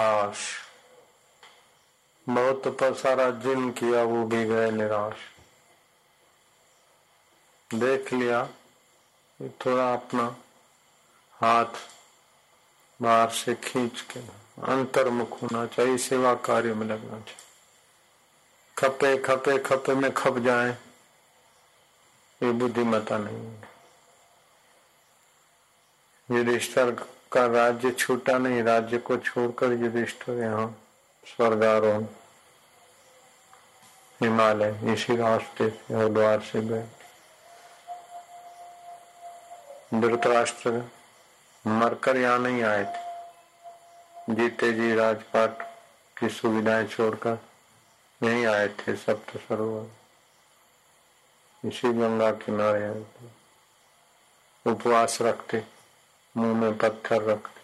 आश बहुत पर सारा जिन किया वो भी गए निराश। देख लिया थोड़ा अपना हाथ बाहर से खींच के अंतर्मुख होना चाहिए, सेवा कार्य में लगना चाहिए। खपे खपे खपे में खप जाए, ये बुद्धिमता नहीं है। युधिष्ठर का राज्य छूटा नहीं, राज्य को छोड़कर युधिष्ठर यहाँ स्वर्गारोहण, हिमालय, इसी रास्ते से हरिद्वार से गए धृतराष्ट्र मरकर यहाँ नहीं आए थे। जीते जी राजपाट की सुविधाएँ छोड़कर यहीं आए थे सप्त सरोवर। इसी गंगा किनारे आए थे। उपवास रखते मुँह में पत्थर रखते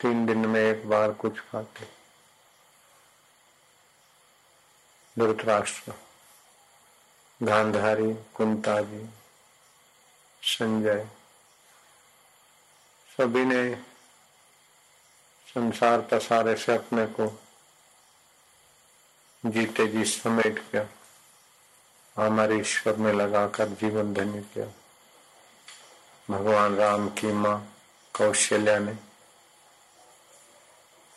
तीन दिन में एक बार कुछ खाते। धृतराष्ट्र, गांधारी कुंता जी संजय, सभी ने संसार पसारे से अपने को जीते जी समेट किया। हमारे ईश्वर में लगाकर जीवन धन्य किया। भगवान राम की माँ कौशल्या ने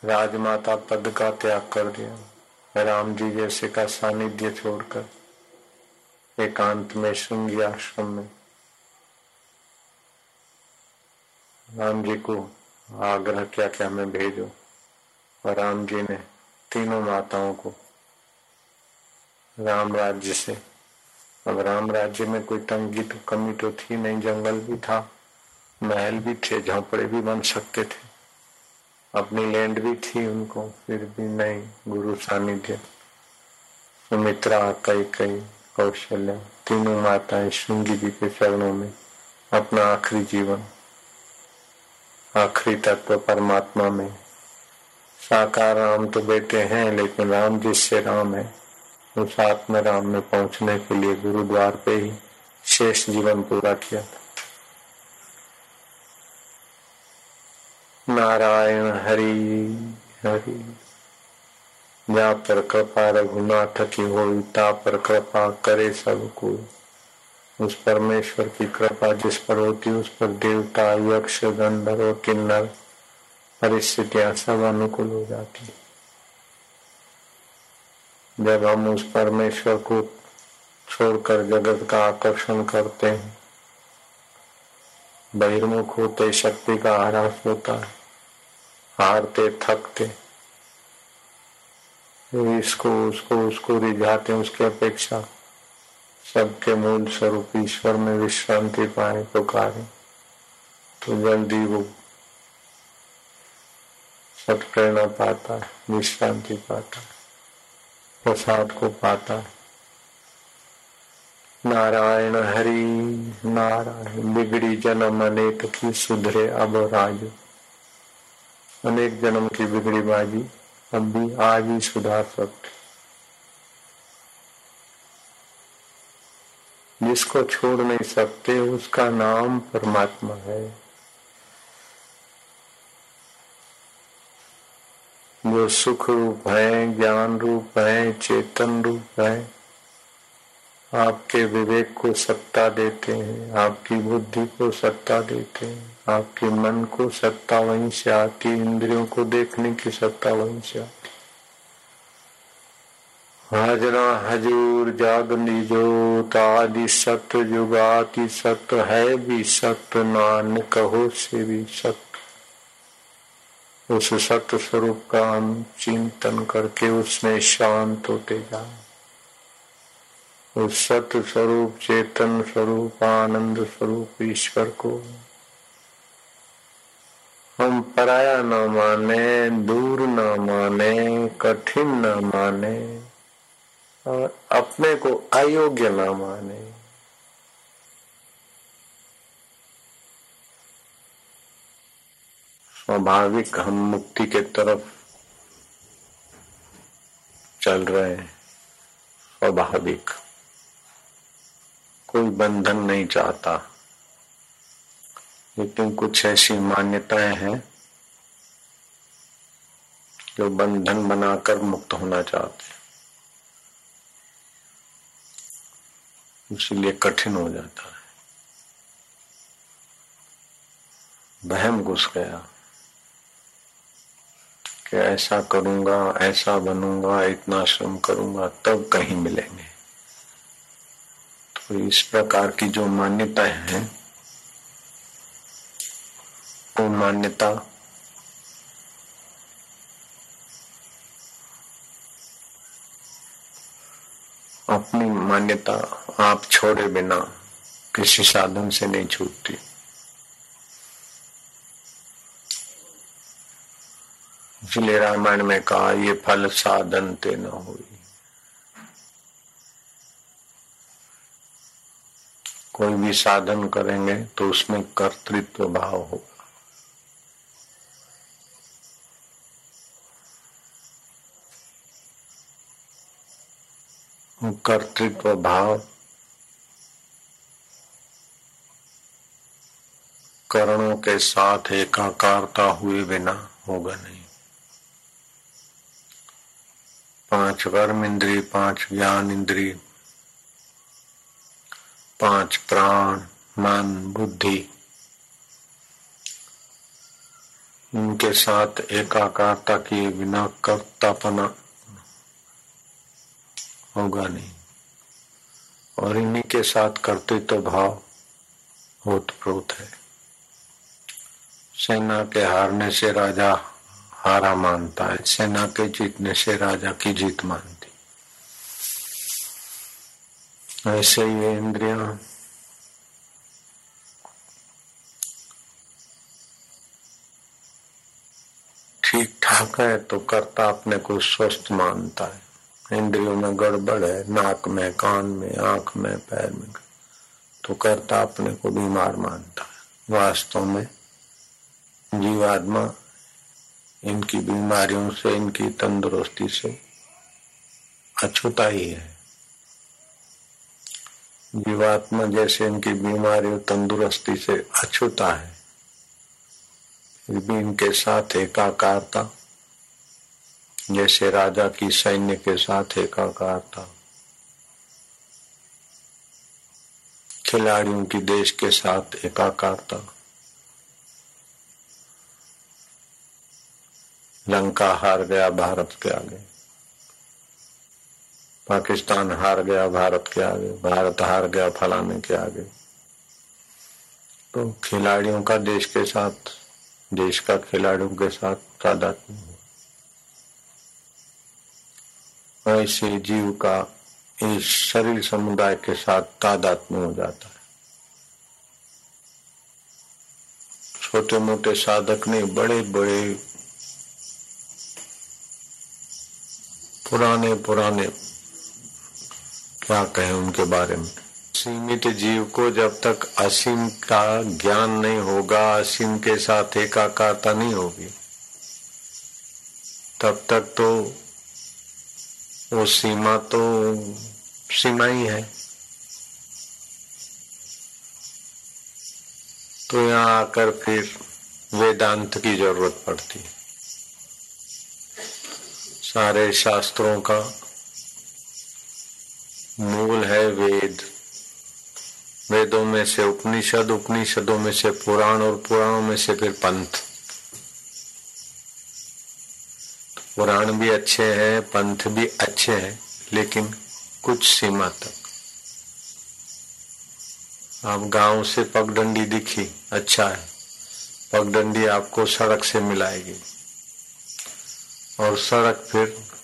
राजमाता पद का त्याग कर दिया। राम जी जैसे का सानिध्य छोड़कर एकांत में श्रृंगी आश्रम में राम जी को आग्रह किया कि हमें भेजो और राम जी ने तीनों माताओं को राम राज्य से। अब राम राज्य में कोई तंगी तो कमी तो थी नहीं, जंगल भी था। महल भी थे झोंपड़े भी बन सकते थे। अपनी लैंड भी थी उनको, फिर भी नहीं, गुरु सानिध्य। सुमित्रा, कई कई, कौशल्या, तीनों माताएँ श्रृंगी जी के चरणों में अपना आखिरी जीवन। आखिरी तत्व परमात्मा में। साकार राम तो बेटे हैं, लेकिन राम जिससे राम है, उस आत्म राम में पहुँचने के लिए गुरुद्वार पे ही शेष जीवन पूरा किया था। नारायण हरि हरि। जा पर कृपा रघुनाथ की हो ता पर कृपा करे सबको उस परमेश्वर की कृपा जिस पर होती, उस पर देवता, यक्ष, गंधर्व, किन्नर, परिस्थितियाँ सब अनुकूल हो जाती। जब हम उस परमेश्वर को छोड़कर जगत का आकर्षण करते हैं बहिर्मुख होते शक्ति का आरास होता है हारते, थकते। इसको, उसको उसको रिझाते, उसकी अपेक्षा। सबके मूल स्वरूप ईश्वर में विश्रांति पाए पुकारे तो जल्दी वो सत्प्रेरणा पाता है विश्रांति पाता है प्रसाद को पाता। है नारायण हरि, नारायण, बिगड़ी जन्म, अनेक की सुधरे अब राज। अनेक जन्म की बिगड़ी बाजी, अब भी आज ही सुधार सकते जिसको छोड़ नहीं सकते, उसका नाम परमात्मा है। जो सुख रूप है, ज्ञान रूप है, चेतन रूप है आपके विवेक को सत्ता देते हैं, आपकी बुद्धि को सत्ता देते हैं, आपके मन को सत्ता वहीं से आती इंद्रियों को देखने की सत्ता वहीं से आती हाजरा हजूर जागनी जो आदि सत्य जुगाति सत्य है भी सत्य नान कहो से भी सत्य। उस सत्य स्वरूप का हम चिंतन करके उसमें शांत होते जाए। उस सत्य स्वरूप चेतन स्वरूप आनंद स्वरूप ईश्वर को हम पराया न माने, दूर न माने, कठिन न माने, और अपने को अयोग्य न माने। स्वाभाविक हम मुक्ति के तरफ़ चल रहे हैं। स्वाभाविक। कोई बंधन नहीं चाहता। लेकिन कुछ ऐसी मान्यताएँ हैं जो बंधन बनाकर मुक्त होना चाहते इसलिए कठिन हो जाता है। बहम घुस गया कि ऐसा करूँगा, ऐसा बनूँगा, इतना श्रम करूँगा, तब कहीं मिलेंगे। तो इस प्रकार की जो मान्यताएँ हैं, वो मान्यता अपनी मान्यता आप छोड़े बिना किसी साधन से नहीं छूटती। इसलिए रामायण में कहा, ये फल साधन ते न हुई। कोई भी साधन करेंगे तो उसमें कर्तृत्व भाव होगा। कर्तृत्व भाव, करणों के साथ एकाकारता हुए बिना होगा नहीं। पाँच कर्म इंद्री पाँच ज्ञान इंद्री पाँच प्राण, मन, बुद्धि। इनके साथ एकाकारता किए बिना कर्तापना होगा नहीं। और इन्हीं के साथ करते तो भाव होत प्रोत है। सेना के हारने से राजा हारा मानता है, सेना के जीतने से राजा की जीत मानती ऐसे ही, इंद्रिया। ठीक ठाक है तो करता अपने को स्वस्थ मानता है। इंद्रियों में गड़बड़ है, नाक में, कान में, आँख में, पैर में। तो करता अपने को बीमार मानता है। वास्तव में जीवात्मा इनकी बीमारियों से, इनकी तंदुरुस्ती से अछूता ही है। जीवात्मा जैसे इनकी बीमारी तंदुरुस्ती से अछूता है। फिर भी इनके साथ एकाकारता, जैसे राजा की सैन्य के साथ एकाकारता। खिलाड़ियों की देश के साथ एकाकारता। लंका हार गया, भारत के आगे। पाकिस्तान हार गया, भारत के आगे, भारत हार गया, फलाने के आगे। तो खिलाड़ियों का देश के साथ, देश का खिलाड़ियों के साथ तादाद ऐसे जीव का इस शरीर समुदाय के साथ तादाद में हो जाता है। छोटे मोटे साधक ने बड़े बड़े पुराने पुराने क्या कहें उनके बारे में? सीमित जीव को जब तक असीम का ज्ञान नहीं होगा, असीम के साथ एकाकारता नहीं होगी, तब तक तो वो सीमा तो सीमा ही है। तो यहाँ आकर फिर वेदांत की ज़रूरत पड़ती है। सारे शास्त्रों का मूल है वेद। वेदों में से उपनिषद, उपनिषदों में से पुराण और पुराणों में से फिर पंथ। पुराण भी अच्छे हैं, पंथ भी अच्छे हैं, लेकिन कुछ सीमा तक। आप गाँव से पगडंडी दिखी अच्छा है। पगडंडी आपको सड़क से मिलाएगी। और सड़क फिर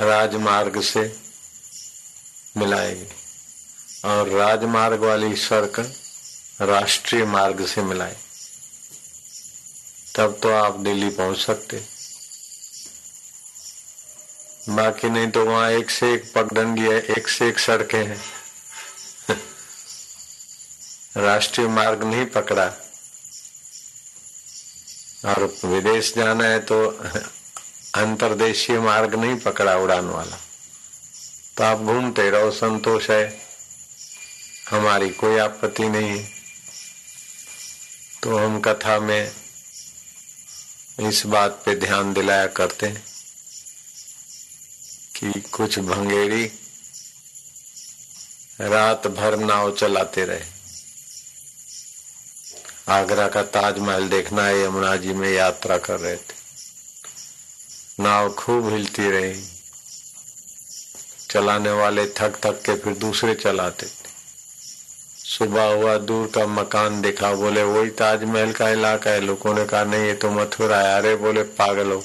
राजमार्ग से मिलाएगी। और राजमार्ग वाली सड़क राष्ट्रीय मार्ग से मिलाए तब तो आप दिल्ली पहुँच सकते। बाकी नहीं तो वहाँ एक से एक पगडंडी है, एक से एक सड़कें हैं। राष्ट्रीय मार्ग नहीं पकड़ा। और विदेश जाना है तो अंतरदेशीय मार्ग नहीं पकड़ा उड़ान वाला। तो आप घूमते रहो, संतोष है। हमारी कोई आपत्ति नहीं तो हम कथा में इस बात पे ध्यान दिलाया करते हैं कि कुछ भंगेड़ी रात भर नाव चलाते रहे। आगरा का ताजमहल देखना है यमुना जी में यात्रा कर रहे थे। नाव खूब हिलती रही। चलाने वाले थक थक के फिर दूसरे चलाते थे। सुबह हुआ, दूर का मकान देखा, बोले, वही ताजमहल का इलाका है। लोगों ने कहा, नहीं, ये तो मथुरा है। अरे, बोले, पागल हो।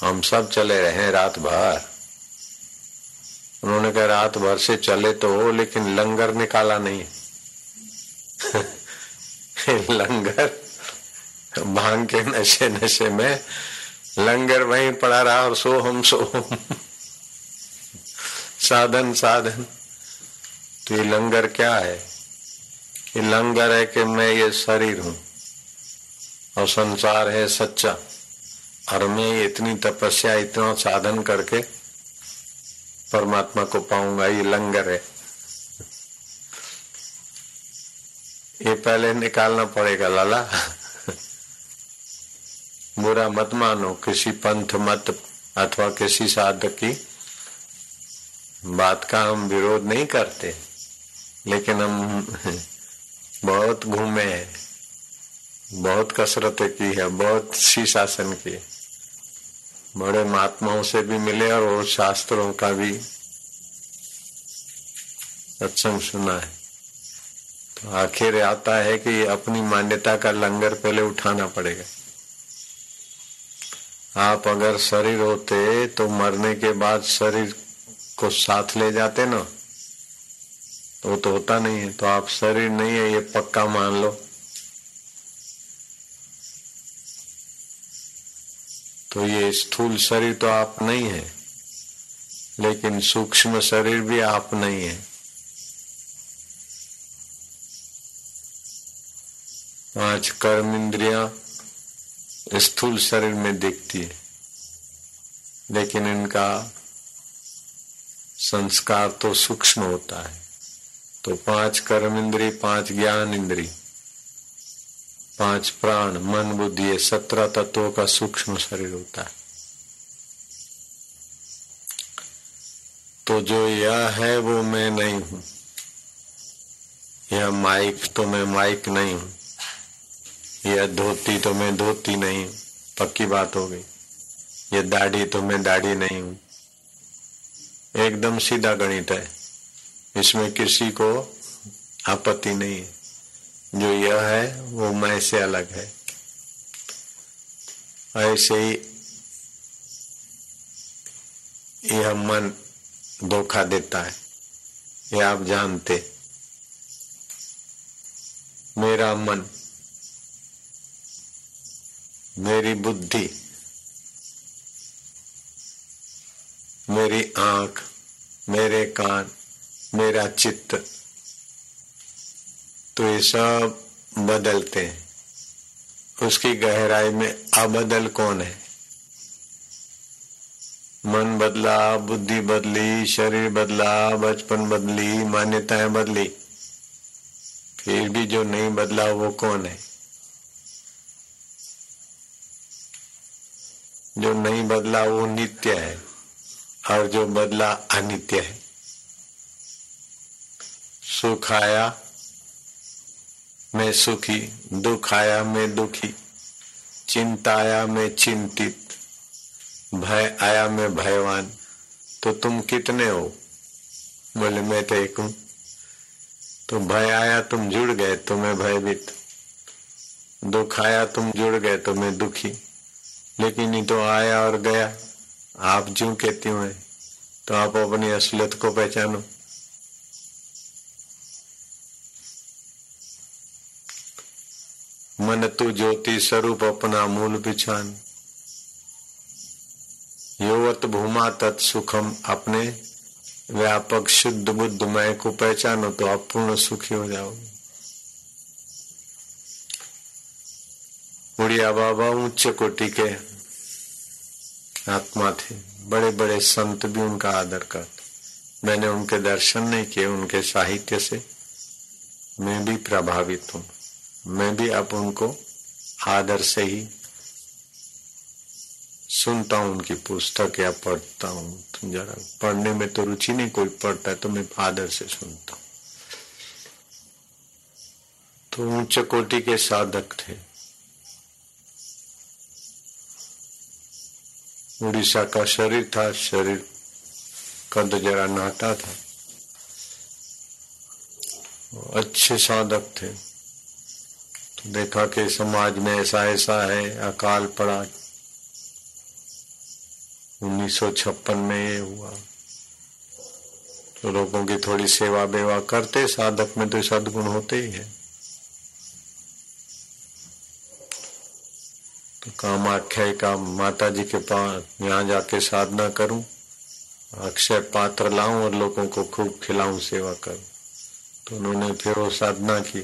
हम सब चले रहे रात भर। उन्होंने कहा, रात भर से चले तो हो, लेकिन लंगर निकाला नहीं लंगर, भाँग के नशे नशे में लंगर वहीं पड़ा रहा और सो हम सो हम साधन साधन। तो ये लंगर क्या है? ये लंगर है कि मैं ये शरीर हूँ और संसार है सच्चा। और मैं इतनी तपस्या, इतना साधन करके परमात्मा को पाऊँगा, ये लंगर है। ये पहले निकालना पड़ेगा, लाला। बुरा मत मानो, किसी पंथ मत अथवा किसी साधक की बात का हम विरोध नहीं करते। लेकिन हम बहुत घूमे हैं, बहुत कसरत की है, बहुत शीशासन की बड़े महात्माओं से भी मिले और वो शास्त्रों का भी सत्संग सुना है। तो आखिर आता है कि अपनी मान्यता का लंगर पहले उठाना पड़ेगा। आप अगर शरीर होते तो मरने के बाद शरीर को साथ ले जाते ना तो तो होता नहीं है तो आप शरीर नहीं है, ये पक्का मान लो। तो ये स्थूल शरीर तो आप नहीं है, लेकिन सूक्ष्म शरीर भी आप नहीं है। पाँच कर्म इंद्रिया स्थूल शरीर में दिखती है। लेकिन इनका संस्कार तो सूक्ष्म होता है। तो पाँच कर्म इंद्री पाँच ज्ञान इंद्री पाँच प्राण, मन, बुद्धि, ये सत्रह तत्वों का सूक्ष्म शरीर होता है। तो जो यह है, वो मैं नहीं हूँ। यह माइक तो मैं माइक नहीं हूँ। यह धोती तो मैं धोती नहीं हूँ। पक्की बात हो गई। ये दाढ़ी तो मैं दाढ़ी नहीं हूँ। एकदम सीधा गणित है। इसमें किसी को आपत्ति नहीं है। जो यह है, वो मैं से अलग है। ऐसे ही यह मन धोखा देता है। ये आप जानते। मेरा मन मेरी बुद्धि, मेरी आँख, मेरे कान, मेरा चित्त तो ये सब बदलते हैं। उसकी गहराई में अबदल कौन है? मन बदला, बुद्धि बदली, शरीर बदला, बचपन बदली, मान्यताएँ बदली, फिर भी जो नहीं बदला वो कौन है? जो नहीं बदला वो नित्य है, और जो बदला अनित्य है। सुख आया, मैं सुखी, दुख आया, मैं दुखी। चिंता आया, मैं चिंतित। भय आया, मैं भयवान। तो तुम कितने हो? बोले, मैं तो एक हूँ। तो भय आया, तुम जुड़ गए तो मैं भयभीत। दुख आया, तुम जुड़ गए तो मैं दुखी। लेकिन ये तो आया और गया। आप जो कहती हुए तो आप अपनी असलियत को पहचानो। मन तू ज्योति स्वरूप अपना मूल पिछान योवत भूमा तत्सुखम अपने। व्यापक शुद्ध बुद्ध मय को पहचानो तो आप पूर्ण सुखी हो जाओगे उड़िया बाबा उच्च कोटि के आत्मा थे। बड़े बड़े संत भी उनका आदर करते। मैंने उनके दर्शन नहीं किए उनके साहित्य से। मैं भी प्रभावित हूँ। मैं भी अब उनको आदर से ही सुनता हूँ, उनकी पुस्तक या पढ़ता हूँ। जरा पढ़ने में तो रुचि नहीं, कोई पढ़ता है तो मैं आदर से सुनता हूँ। तो ऊंच कोटि के साधक थे। उड़ीसा का शरीर था, शरीर कद जरा नहाता था। अच्छे साधक थे। तो देखा कि समाज में ऐसा ऐसा है, अकाल पड़ा। 1956 में ये हुआ। तो लोगों की थोड़ी सेवा बेवा करते, साधक में तो सदगुण होते ही है। कामाख्या का माता जी के पास, यहाँ जाके साधना करूँ, अक्षय पात्र लाऊं और लोगों को खूब खिलाऊं, सेवा करूँ। तो उन्होंने फिर वो साधना की।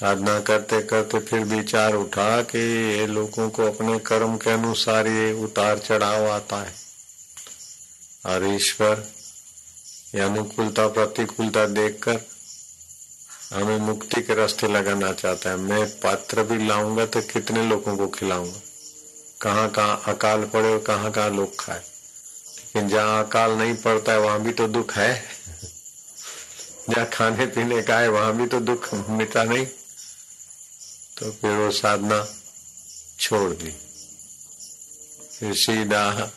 साधना करते करते फिर विचार उठा कि ये लोगों को अपने कर्म के अनुसार ये उतार चढ़ाव आता है। और ईश्वर, ये अनुकूलता, प्रतिकूलता देखकर हमें मुक्ति के रास्ते लगाना चाहता है। मैं पात्र भी लाऊँगा तो कितने लोगों को खिलाऊँगा? कहाँ कहाँ अकाल पड़े और कहाँ कहाँ लोग खाए? लेकिन जहाँ अकाल नहीं पड़ता है, वहाँ भी तो दुख है। जहाँ खाने पीने का है, वहाँ भी तो दुख मिटा नहीं। तो फिर वो साधना छोड़ दी। फिर सीधा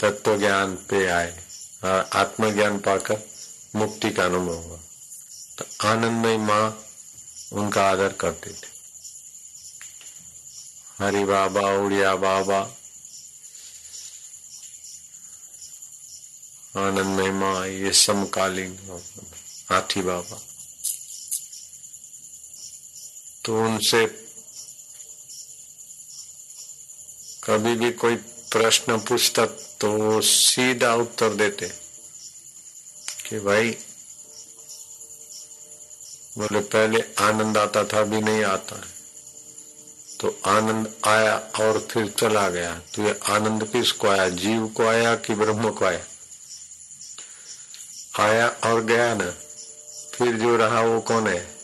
तत्व ज्ञान पे आए और आत्मज्ञान पाकर मुक्ति का अनुभव हुआ। तो आनंदमय माँ उनका आदर करते थे। हरि बाबा, उड़िया बाबा, आनंदमय माँ, ये समकालीन हाथी बाबा। तो उनसे कभी भी कोई प्रश्न पूछता तो सीधा उत्तर देते कि भाई बोले पहले आनंद आता था, अभी नहीं आता है। तो आनंद आया और फिर चला गया। तो ये आनंद किसको आया? जीव को आया कि ब्रह्म को आया? आया और गया ना। फिर जो रहा वो कौन है?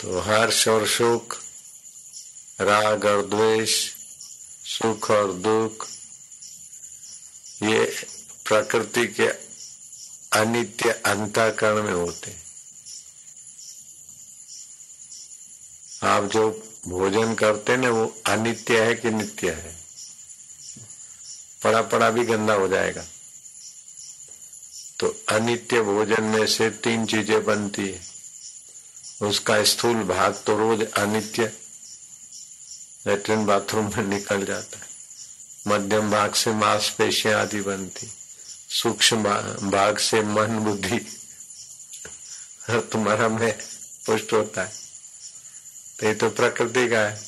तो हर्ष और सुख राग और द्वेष, सुख और दुख, ये प्रकृति के अनित्य अंतकरण में होते आप जो भोजन करते ना, वो अनित्य है कि नित्य है? पड़ा पड़ा भी गंदा हो जाएगा। तो अनित्य भोजन में से तीन चीज़ें बनती है। उसका स्थूल भाग तो रोज अनित्य, लेट्रिन बाथरूम में निकल जाता है। मध्यम भाग से मांसपेशियाँ आदि बनती सूक्ष्म भाग से मन बुद्धि, तुम्हारा में पुष्ट होता है। तो ये तो प्रकृति का है,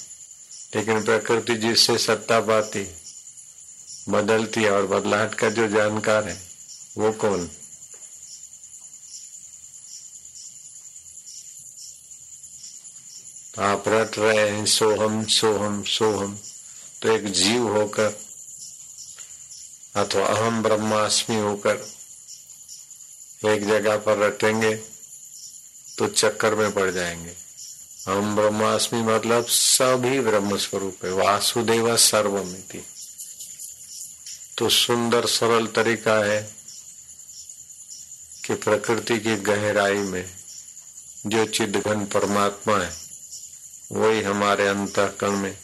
लेकिन प्रकृति जिससे सत्ता पाती, बदलती है और बदलाहट का जो जानकार है, वो कौन? आप रट रहे हैं, सोहम सोहम सोहम तो एक जीव होकर अथवा अहम ब्रह्मास्मि होकर एक जगह पर रटेंगे तो चक्कर में पड़ जाएँगे। हम ब्रह्मास्मि मतलब सभी ब्रह्म स्वरूप है। वासुदेव सर्वमिति। तो सुंदर सरल तरीका है कि प्रकृति की गहराई में जो चिदघन परमात्मा है, वही हमारे अंतकरण में,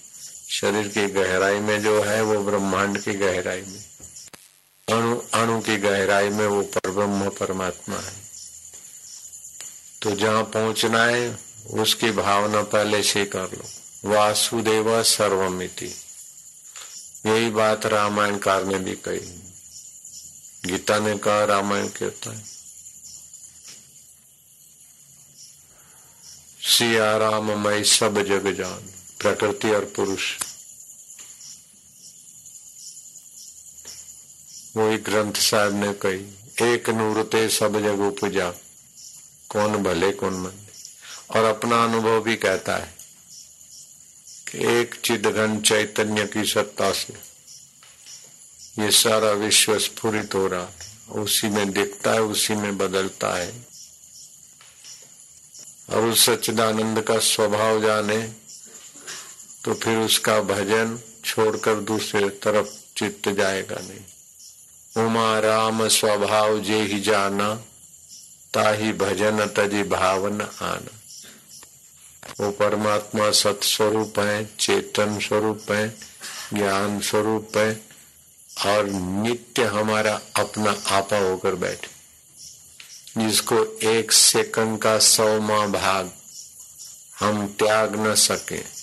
शरीर की गहराई में जो है, वो ब्रह्मांड की गहराई में। अणु अणु की गहराई में वो पर ब्रह्म परमात्मा है। तो जहाँ पहुँचना है, उसकी भावना पहले से कर लो। वासुदेव सर्वमिति। यही बात रामायणकार ने भी कही। गीता ने कहा, रामायण कहता है, सिया राम मई सब जग जान, प्रकृति और पुरुष। वही ग्रंथ साहब ने कही। एक नूरते सब जग उपजा कौन भले, कौन मन और अपना अनुभव भी कहता है कि एक चिदघन चैतन्य की सत्ता से ये सारा विश्व स्फुरित हो रहा है। उसी में दिखता है, उसी में बदलता है। और उस सच्चिदानंद का स्वभाव जाने तो फिर उसका भजन छोड़कर दूसरे तरफ़ चित्त जाएगा नहीं। उमा राम स्वभाव जे ही जाना, ताही भजन तजी भावन आना। वो परमात्मा सत्स्वरूप है चेतन स्वरूप है ज्ञान स्वरूप है और नित्य हमारा अपना आपा होकर बैठे। जिसको एक सेकंड का सौमा भाग हम त्याग न सके।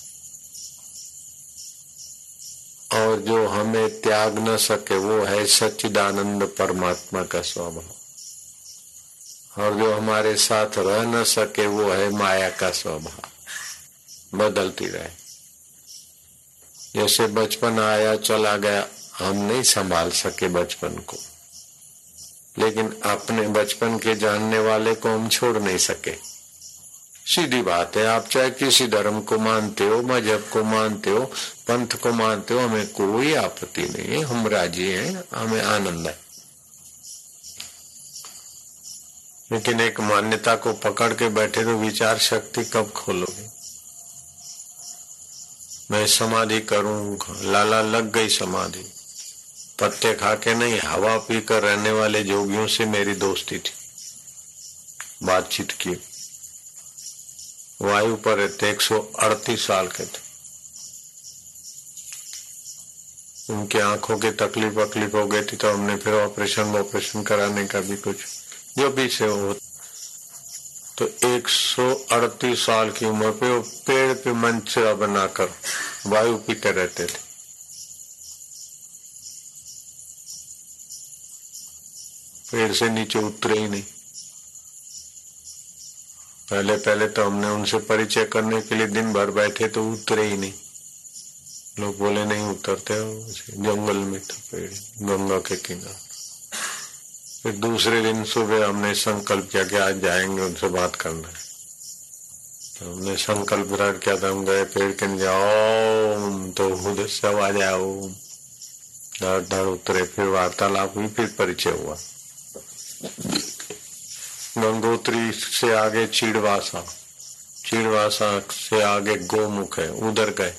और जो हमें त्याग न सके, वो है सच्चिदानंद परमात्मा का स्वभाव। और जो हमारे साथ रह न सके, वो है माया का स्वभाव। बदलती रहे। जैसे बचपन आया, चला गया, हम नहीं संभाल सके बचपन को। लेकिन अपने बचपन के जानने वाले को हम छोड़ नहीं सके। सीधी बात है, आप चाहे किसी धर्म को मानते हो, मज़हब को मानते हो, पंथ को मानते हो, हमें कोई आपत्ति नहीं है हम राज़ी हैं, हमें आनंद है। लेकिन एक मान्यता को पकड़ के बैठे तो विचार शक्ति कब खोलोगे? मैं समाधि करूँगा, लाला लग गई समाधि। पत्ते खा के नहीं, हवा पीकर रहने वाले जोगियों से मेरी दोस्ती थी। बातचीत की। वायु पर रहते एक सौ अड़तीस साल के थे। उनकी आँखों की तकलीफ़ वकलीफ हो गई थी तो हमने फिर ऑपरेशन ऑपरेशन कराने का भी कुछ, जो भी से हो। तो एक सौ अड़तीस साल की उम्र पे वो पेड़ पे मंचरा बनाकर वायु पीते रहते थे। पेड़ से नीचे उतरे ही नहीं। पहले पहले तो हमने उनसे परिचय करने के लिए दिन भर बैठे तो उतरे ही नहीं। लोग बोले, नहीं, उतरते जंगल में था पेड़, गंगा के किनारे। फिर दूसरे दिन सुबह हमने संकल्प किया कि आज जाएँगे उनसे बात करना। है तो हमने संकल्प विराट किया था, हम गए पेड़ के नीचे ओम तो खुद सब आ जाओ। धड़ धड़ उतरे, फिर वार्तालाप हुई, फिर परिचय हुआ। गंगोत्री से आगे चीड़वासा चीड़वासा से आगे गोमुख है, उधर गए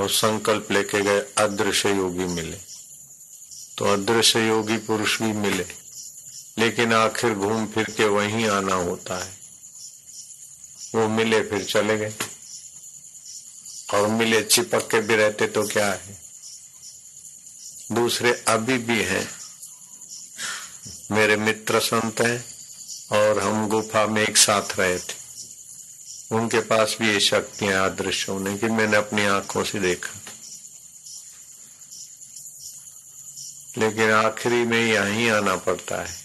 और संकल्प लेके गए, अदृश्य योगी मिले। तो अदृश्य योगी पुरुष भी मिले, लेकिन आखिर घूम फिर के वहीं आना होता है। वो मिले फिर चले गए। और मिले चिपक के भी रहते तो क्या है? दूसरे अभी भी हैं। मेरे मित्र संत हैं। और हम गुफा में एक साथ रहे थे। उनके पास भी ये शक्तियाँ अदृश्य होने की मैंने अपनी आँखों से देखा लेकिन आखिरी में यहीं आना पड़ता है।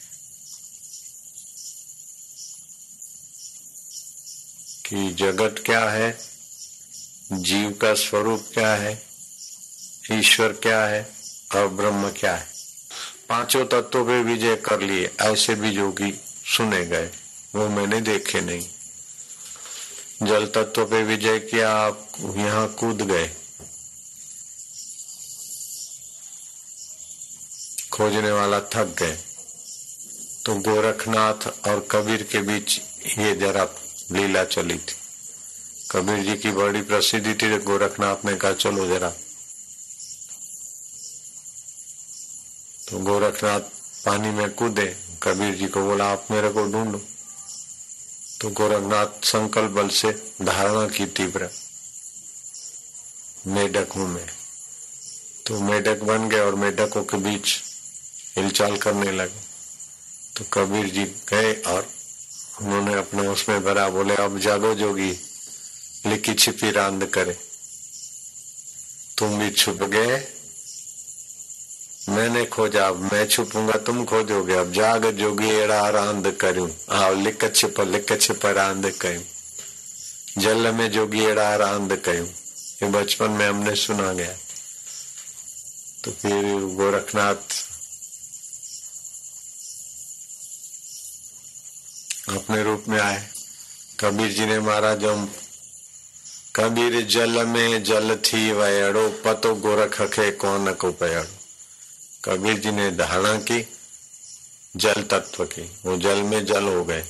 कि जगत क्या है? जीव का स्वरूप क्या है? ईश्वर क्या है? और ब्रह्म क्या है? पाँचों तत्वों पे विजय कर लिए, ऐसे भी जोगी सुने गए। वो मैंने देखे नहीं। जल तत्व पे विजय किया आप यहाँ कूद गए। खोजने वाला थक गए। तो गोरखनाथ और कबीर के बीच ये जरा लीला चली थी। कबीर जी की बड़ी प्रसिद्धि थी गोरखनाथ ने कहा, चलो जरा। तो गोरखनाथ पानी में कूदे, कबीर जी को बोला, आप मेरे को ढूंढो। तो गोरखनाथ संकल्प बल से धारणा की तीव्र। मेढक हूँ मैं। तो मेढक बन गए और मेढकों के बीच हिलचाल करने लगे। तो कबीर जी गए और उन्होंने अपने उसमें भरा, बोले, अब जागो जोगी, लिखी छिपी रांद करे। तुम भी छुप गए मैंने खोजा, अब मैं छुपूँगा, तुम खोजोगे। अब जाग जोगी, एड़ा रांद करूँ। आओ लिक छिप लिक छिप, रांद कयूं। जल में जोगी, एड़ा रांद कयूं। ये बचपन में हमने सुना गया। तो फिर गोरखनाथ, अपने रूप में आए। कबीर जी ने मारा जम। कबीर, जल में जल थी वयड़ो पतो गोरख खे कौन को पयड़ो कबीर जी ने धारणा की, जल तत्व की। वो जल में जल हो गए।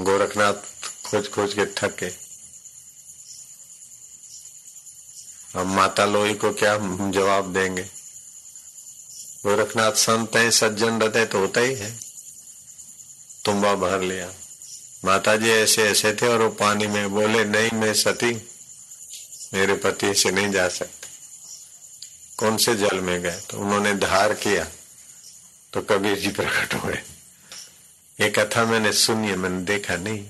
गोरखनाथ खोज खोज के थके अब माता लोही को क्या जवाब देंगे? गोरखनाथ संत है, सज्जन रहते तो होता ही है। तुम्बा भर लिया। माता जी ऐसे ऐसे थे और वो पानी में बोले, नहीं, मैं सती। मेरे पति से नहीं जा सकते। कौन से जल में गए? तो उन्होंने धार किया। तो कबीर जी प्रकट हुए। ये कथा मैंने सुनी है, मैंने देखा नहीं।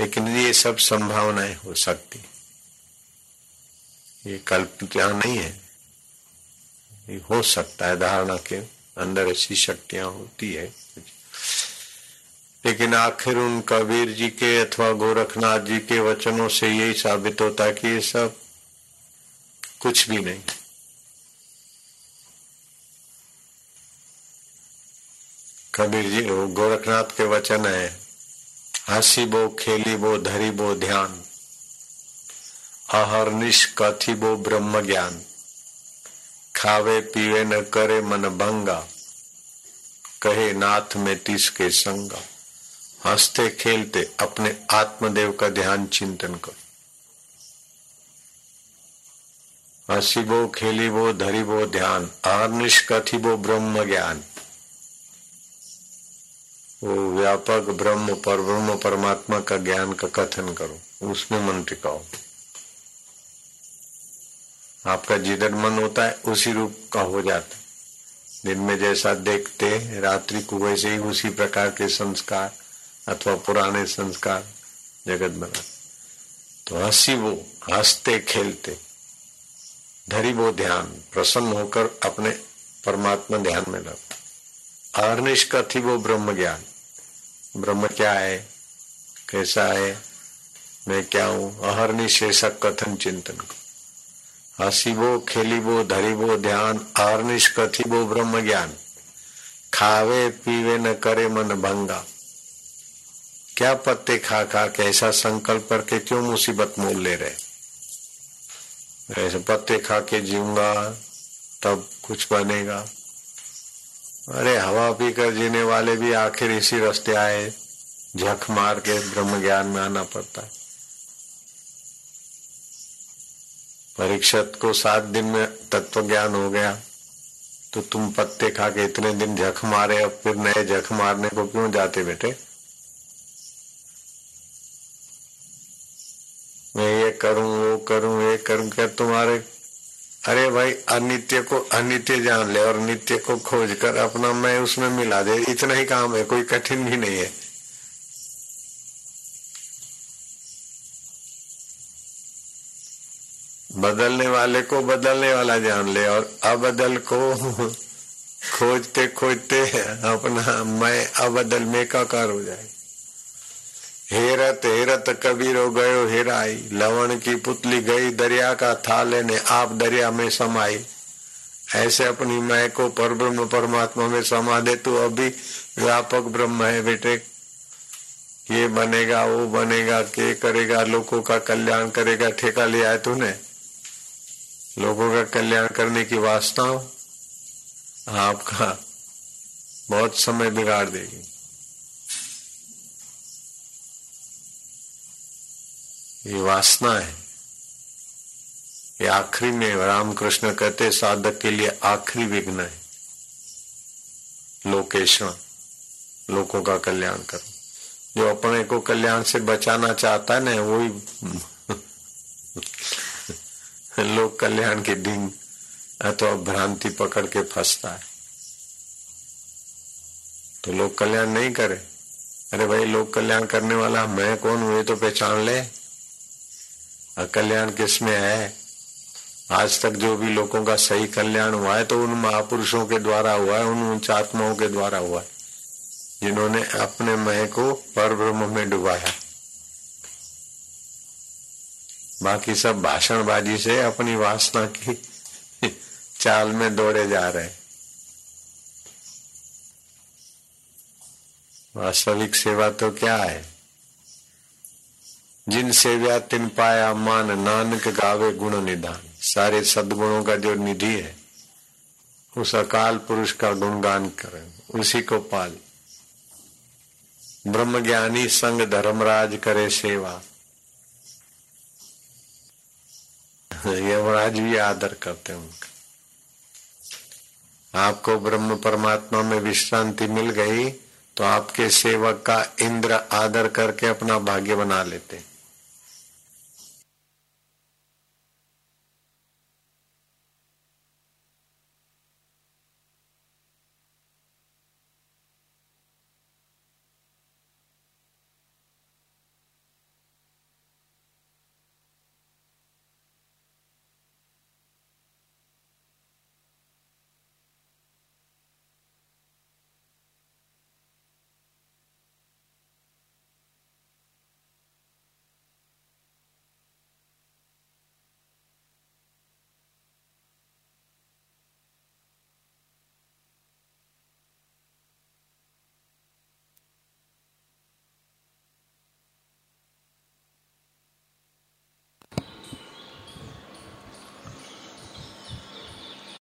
लेकिन ये सब संभावनाएँ हो सकती। ये कल्पना नहीं है। ये हो सकता है, धारणा के अंदर ऐसी शक्तियाँ होती है। लेकिन आखिर उन कबीर जी के अथवा गोरखनाथ जी के वचनों से यही साबित होता है कि ये सब कुछ भी नहीं। कबीर जी गोरखनाथ के वचन है। हसी बो, खेली बो, धरी बो ध्यान। अहरनिश कथी बो ब्रह्म ज्ञान। खावे पीवे न करे मन भंगा। कहे नाथ में तीस के संगा। हँसते खेलते अपने आत्मदेव का ध्यान चिंतन करो। हसी बो हसीबो खेलीबो धरीबो ध्यान। अहरनिश कथिबो ब्रह्म ज्ञान। वो व्यापक ब्रह्म पर, ब्रह्म परमात्मा का ज्ञान का कथन करो, उसमें मन टिकाओ। आपका जिधर मन होता है, उसी रूप का हो जाता है। दिन में जैसा देखते, रात्रि को वैसे ही उसी प्रकार के संस्कार अथवा पुराने संस्कार जगत बना तो हँसी वो, हँसते, खेलते। धरी वो ध्यान, प्रसन्न होकर अपने परमात्मा ध्यान में लग अहरनिश का थी वो ब्रह्म ज्ञान। ब्रह्म क्या है? कैसा है? मैं क्या हूँ? अहरनिश ऐसा कथन चिंतन हसीबो, खेलीबो, धरीबो, ध्यान, अहरनिश कथी कथिबो, ब्रह्म ज्ञान। खावे, पीवे, न करे मन भंगा। क्या पत्ते खा खा के ऐसा संकल्प करके क्यों मुसीबत मोल ले रहे? ऐसे पत्ते खा के जीऊँगा, तब कुछ बनेगा। अरे हवा पीकर जीने वाले भी आखिर इसी रास्ते आए। झक मार के ब्रह्म ज्ञान में आना पड़ता है। परीक्षत को सात दिन में तत्व ज्ञान हो गया। तो तुम पत्ते खा के इतने दिन झक मारे अब फिर नए झक मारने को क्यों जाते बेटे? मैं ये करूँ, वो करूँ, ये करूँ, क्या तुम्हारे अरे भाई, अनित्य को, अनित्य जान ले और नित्य को खोज कर अपना मैं उसमें मिला दे। इतना ही काम है, कोई कठिन भी नहीं है। बदलने वाले को बदलने वाला जान ले और अबदल को खोजते खोजते अपना मैं अबदल में काकार हो जाए। हेरत हेरत कबीरो गयो हेराई। लवण की पुतली गई दरिया का था लेने आप दरिया में समाई। ऐसे अपनी मैं को पर ब्रह्म परमात्मा में समा दे, तू अभी व्यापक ब्रह्म है बेटे। ये बनेगा, वो बनेगा, के करेगा, लोगों का कल्याण करेगा, ठेका लिया है तूने। लोगों का कल्याण करने की वासना आपका बहुत समय बिगाड़ देगी। ये वासना है। ये आखिरी में रामकृष्ण कहते, साधक के लिए आखिरी विघ्न है। लोकेशण, लोगों का कल्याण करो। जो अपने को कल्याण से बचाना चाहता है ना, वही लोक कल्याण की डिंग अथवा भ्रांति पकड़ के फंसता है। तो लोक कल्याण नहीं करे। अरे भाई लोक कल्याण करने वाला मैं कौन हुए तो पहचान ले। कल्याण किसमें है? आज तक जो भी लोगों का सही कल्याण हुआ है तो उन महापुरुषों के द्वारा हुआ है, उन उच्च आत्माओं के द्वारा हुआ है, जिन्होंने अपने मय को पर ब्रह्म में डुबाया। बाकी सब भाषणबाजी से अपनी वासना की चाल में दौड़े जा रहे वास्तविक सेवा तो क्या है? जिन सेव्या तिन पाया मान नानक गावे गुण निधान सारे सदगुणों का जो निधि है, उस अकाल पुरुष का गुणगान करें, उसी को पाल। ब्रह्म ज्ञानी संग धर्मराज करे सेवा। यमराज भी आदर करते हैं उनका। आपको ब्रह्म परमात्मा में विश्रांति मिल गई तो आपके सेवक का इंद्र आदर करके अपना भाग्य बना लेते